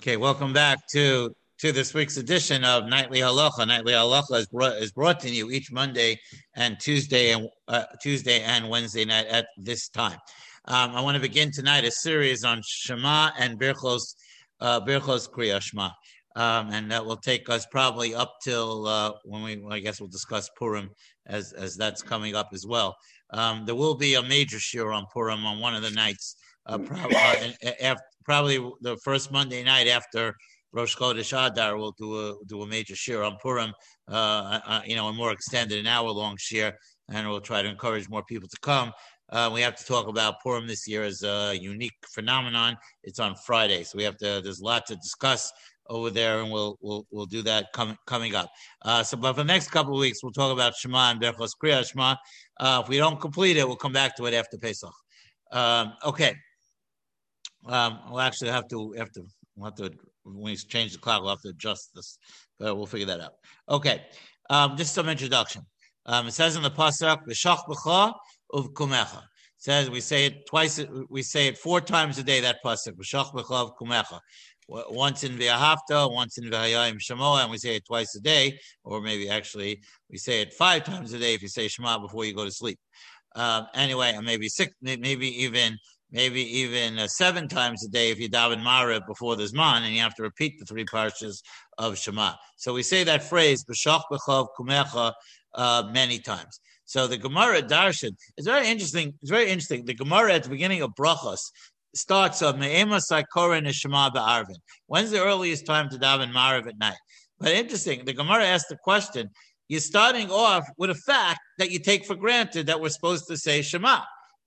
Okay, welcome back to to this week's edition of Nightly Halacha. Nightly Halacha is brought, is brought to you each Monday and Tuesday and uh, Tuesday and Wednesday night at this time. Um, I want to begin tonight a series on Shema and Birchos uh, Birchos Kriya Shema, um, and that will take us probably up till uh, when we I guess we'll discuss Purim as as that's coming up as well. Um, there will be a major shiur on Purim on one of the nights, uh, probably, uh, after, probably the first Monday night after Rosh Chodesh Adar. We'll do a do a major shiur on Purim, uh, uh, you know, a more extended, an hour long shiur, and we'll try to encourage more people to come. Uh, we have to talk about Purim this year as a unique phenomenon. It's on Friday, so we have to. There's a lot to discuss over there, and we'll we'll we'll do that coming coming up. Uh, so, but for the next couple of weeks, we'll talk about Shema and Birchos Kriya Shema. Uh, if we don't complete it, we'll come back to it after Pesach. Um, okay. Um, we'll actually have to have to we'll have to when we change the clock, we'll have to adjust this, but we'll figure that out. Okay. Um, just some introduction. Um, it says in the pasuk, "V'shach b'cha of kumecha." says we say it twice. We say it four times a day. That pasuk, "V'shach b'cha of kumecha." once in V'ahavta, once in V'hayayim Shemoah, and we say it twice a day, or maybe actually we say it five times a day if you say Shema before you go to sleep. Um, anyway, maybe six, maybe even maybe even uh, seven times a day if you daven Mariv before the Zman, and you have to repeat the three parshas of Shema. So we say that phrase b'shach b'chav kumecha uh, many times. So the Gemara Darshan is very interesting. It's very interesting. The Gemara at the beginning of Brachos starts of Me'ema Saikora Neshama Ba'arvin. When's the earliest time to daven Mariv at night? But interesting, the Gemara asked the question, you're starting off with a fact that you take for granted that we're supposed to say Shema.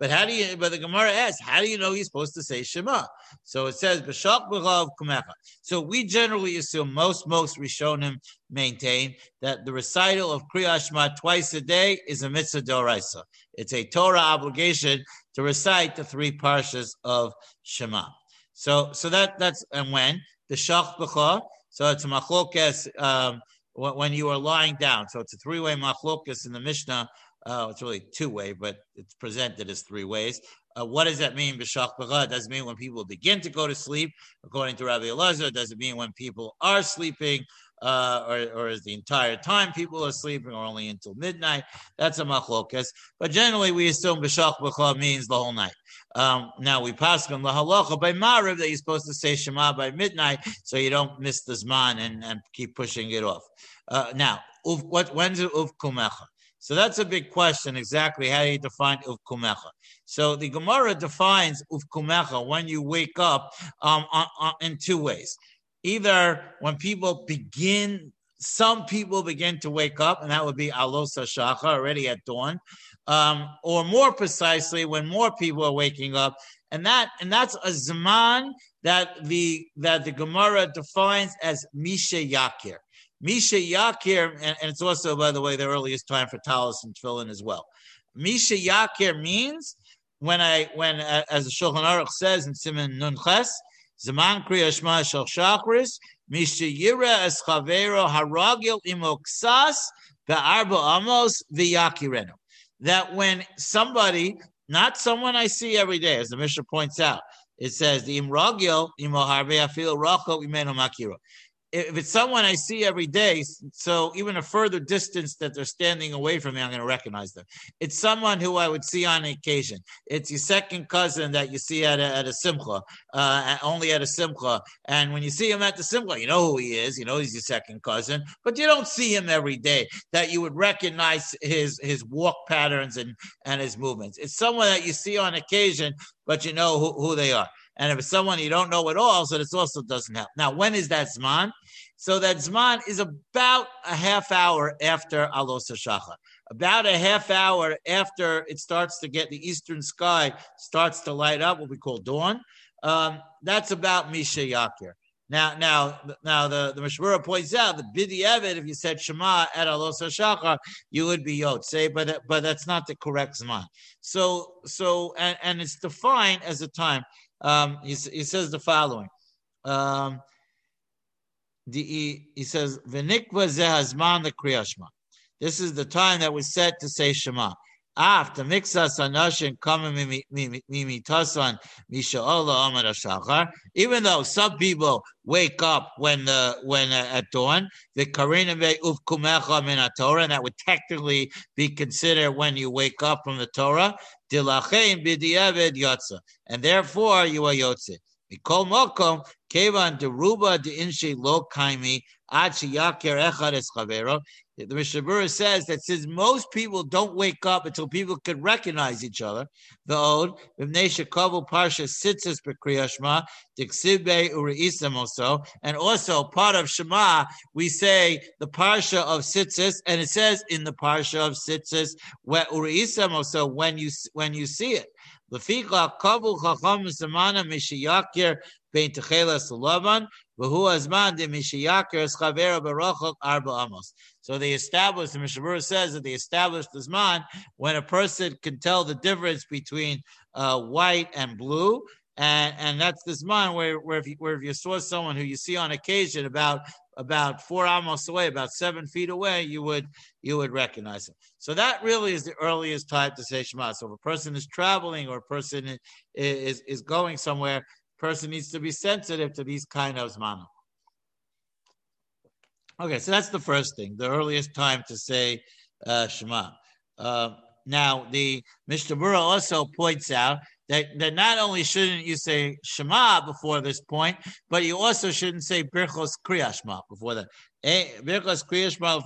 But how do you? But the Gemara asks, how do you know you're supposed to say Shema? So it says b'shak b'chav kumecha. So we generally assume most most Rishonim maintain that the recital of Kriya Shema twice a day is a mitzvah doraisa. It's a Torah obligation to recite the three parshas of Shema. So, so that that's and when the shach b'cha. So it's machlokes um, when you are lying down. So it's a three-way machlokes in the Mishnah. Uh, it's really two-way, but it's presented as three ways. Uh, what does that mean? B'shach b'cha. Does it mean when people begin to go to sleep, according to Rabbi Elazar? Does it mean when people are sleeping? uh, or, or is the entire time people are sleeping, or only until midnight? That's a machlokas. But generally, we assume b'shach b'cha means the whole night. Um, now we pass on the halacha by Mariv that you're supposed to say Shema by midnight, so you don't miss the zman and, and keep pushing it off. Uh, now, what when's it uv kumecha? So that's a big question. Exactly how you define uvkumecha? So the Gemara defines uvkumecha when you wake up um, on, on, in two ways either when people begin, some people begin to wake up, and that would be alosa shacha already at dawn, um, or more precisely, when more people are waking up, and that and that's a zaman that the that the Gemara defines as misha yakir. Misha yakir, and, and, it's also, by the way, the earliest time for talis and tefillin as well. Misha yakir means when I when uh, as the Shulchan Aruch says in Siman Nun Ches, Zaman Kriya Shema Shal Shachris, Mishayira Es Chavero Haragil Imoksas Be'arba Amos V'Yakirenu. That when somebody, not someone I see every day, as the Mishnah points out, it says the Imragil Imoharbe Afil Rachel Imenu Makiro if it's someone I see every day, so even a further distance that they're standing away from me, I'm going to recognize them. It's someone who I would see on occasion. It's your second cousin that you see at a, at a simcha, uh, only at a simcha. And when you see him at the simcha, you know who he is. You know he's your second cousin, but you don't see him every day. That you would recognize his his walk patterns and and his movements. It's someone that you see on occasion, but you know who, who they are. And if it's someone you don't know at all, so this also doesn't help. Now, when is that Zman? So that Zman is about a half hour after Alos HaShachar. About a half hour after it starts to get the eastern sky starts to light up, what we call dawn. Um, that's about Misha Yakir. Now, now, now, the the Mishnah Berurah points out the Bidi Evid, if you said Shema at Alos HaShachar, you would be Yot. Say, but but that's not the correct Zman. So, so, and, and it's defined as a time um, he, he says the following. Um, the, he, says, V'nikva zehazman the kriyashma. This is the time that was set to say Shema. Anashin coming mimitasan misha'ola amar shachar. Even though some people wake up when the when uh, at dawn, the karina uf kumecha min Torah, and that would technically be considered when you wake up from the Torah. Dilachem b'diavad yotza, and therefore you are yotze. Mikol mokom kevan deruba lo kaimi The Mishnah says that since most people don't wake up until people can recognize each other, the old Parsha Tzitzis Bekriyashma, Dixibe Uriisam also, and also part of Shema, we say the Parsha of Tzitzis, and it says in the Parsha of Uriisam also when you when you see it. Lefika Kavu Chacham Samana Mishiyakir Bein Techelas Lavan, So they established, the Mishnah Berurah says that they established the Zman when a person can tell the difference between uh, white and blue. And, and that's this man where, where, if you, where if you saw someone who you see on occasion about about four amos away, about seven feet away, you would you would recognize him. So that really is the earliest time to say Shema. So if a person is traveling or a person is is, is going somewhere, person needs to be sensitive to these kind of zmanim. Okay, so that's the first thing, the earliest time to say uh, Shema. Uh, now, the Mishnah Berurah also points out that, that not only shouldn't you say Shema before this point, but you also shouldn't say Birchos Kriyashma before that. Eh, Birchos Kriyashma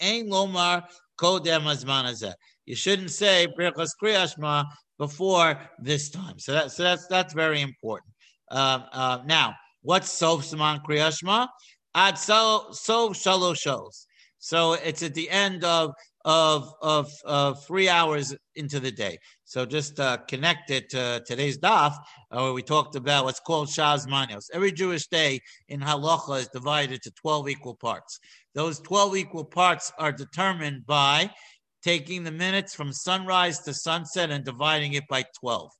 Ein Lomar Kodem You shouldn't say Birchos Kriyashma before this time. So, that, so that's that's very important. Uh, uh, now, what's Sof Saman Kriyashma? Ad so so shows. So it's at the end of of of uh, three hours into the day. So just uh, connect it to today's daf, uh, where we talked about what's called Shaz Manios. Every Jewish day in halacha is divided to twelve equal parts. Those twelve equal parts are determined by taking the minutes from sunrise to sunset and dividing it by twelve.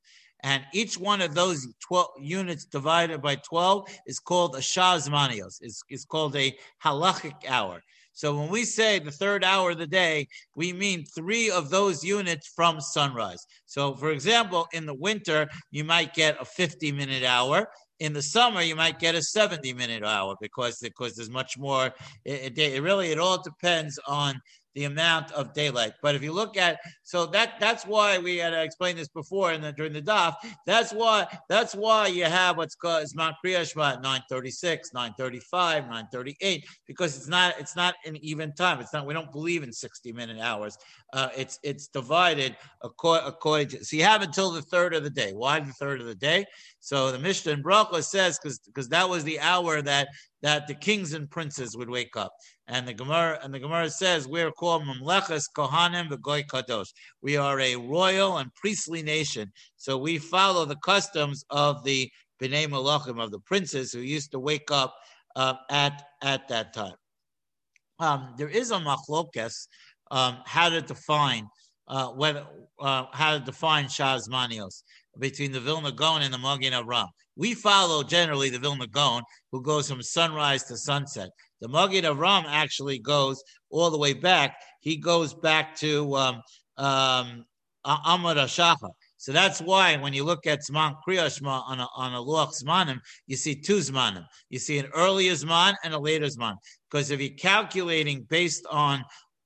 And each one of those 12 units divided by 12 is called a shazmanios. It's, it's called a halachic hour. So when we say the third hour of the day, we mean three of those units from sunrise. So, for example, in the winter, you might get a 50 minute hour. In the summer, you might get a 70 minute hour because, because there's much more. It, it, it really, it all depends on the amount of daylight. But if you look at so that that's why we had to explain this before and then during the daf. That's why that's why you have what's called Zman Kriya Shema at 936, 935, 938, because it's not it's not an even time. It's not we don't believe in 60 minute hours. Uh, it's it's divided according, according to so you have until the third of the day. Why the third of the day? So the Mishnah in Bracha says because because that was the hour that that the kings and princes would wake up. And the Gemara and the Gemara says we're called Mamlechas Kohanim v'Goy Kadosh. We are a royal and priestly nation, so we follow the customs of the Bnei Malachim of the princes who used to wake up uh, at at that time. Um, there is a machlokes um, how to define uh, whether uh, how to define Shazmanios between the Vilna Gaon and the Magen Avraham. We follow generally the Vilna Gaon, who goes from sunrise to sunset. The Magen Avraham actually goes all the way back. He goes back to um, um. So that's why when you look at Zman Kriyashma on a, on a Luach Zmanim, you see two Zmanim. You see an earlier Zman and a later Zman. Because if you're calculating based on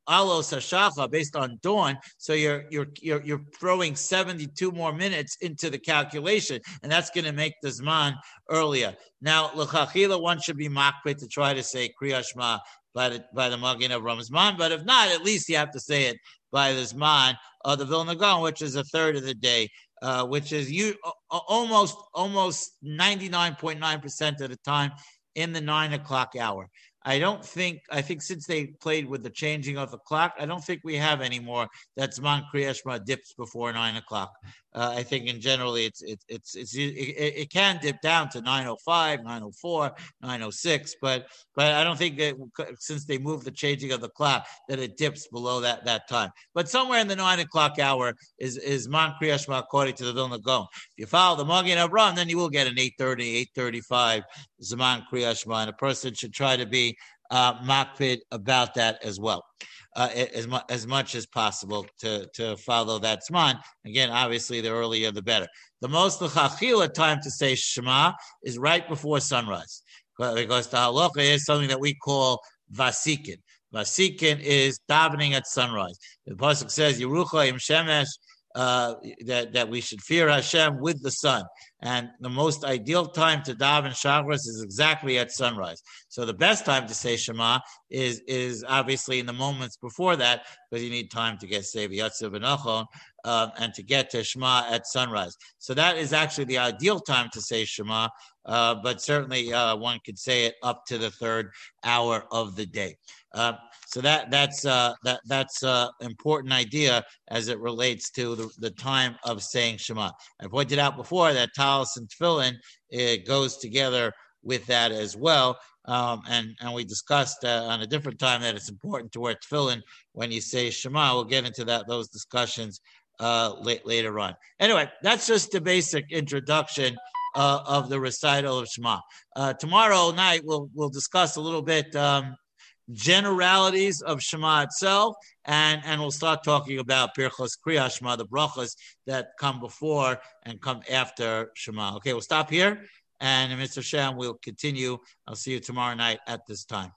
alos hashacha based on dawn. So you're you're you're you're throwing 72 more minutes into the calculation, and that's going to make the zman earlier. Now, l'chachila, one should be makbet to try to say kriyashma by the by the Magen Avraham zman, but if not, at least you have to say it by the zman of the Vilna Gaon, which is a third of the day. Uh, which is you almost almost 99.9% of the time in the nine o'clock hour. I don't think I think since they played with the changing of the clock, I don't think we have anymore that Zman Kriyashma dips before nine o'clock. Uh, I think in generally it's it's it's, it's it, it, can dip down to 905, 904, 906, but but I don't think that since they moved the changing of the clock that it dips below that that time. But somewhere in the nine o'clock hour is is Man Kriyashma according to the Vilna Gaon. If you follow the Magen Avraham, then you will get an 830, 835 Zaman Kriyashma, and a person should try to be uh, makpid about that as well, uh, as, mu- as much as possible to, to follow that zman. Again, obviously, the earlier the better. The most lechachila time to say Shema is right before sunrise, because the halacha is something that we call vasikin. Vasikin is davening at sunrise. The pasuk says Yerucha im shemesh uh, that that we should fear Hashem with the sun. And the most ideal time to daven Shacharis is exactly at sunrise. So the best time to say Shema is is obviously in the moments before that, because you need time to get Yatzav and um, and to get to Shema at sunrise. So that is actually the ideal time to say Shema, uh, but certainly uh, one could say it up to the third hour of the day. Uh, so that that's uh, that that's uh, important idea as it relates to the, the time of saying Shema. I pointed out before that talis and tefillin it goes together with that as well. Um, and and we discussed uh, on a different time that it's important to wear tefillin when you say Shema. We'll get into that those discussions uh, late, later on. Anyway, that's just the basic introduction uh, of the recital of Shema. Uh, tomorrow night we'll we'll discuss a little bit. Um, generalities of Shema itself, and, and we'll start talking about Birchos Kriya Shema, the brachas that come before and come after Shema. Okay, we'll stop here, and Mr. Shem, we'll continue. I'll see you tomorrow night at this time.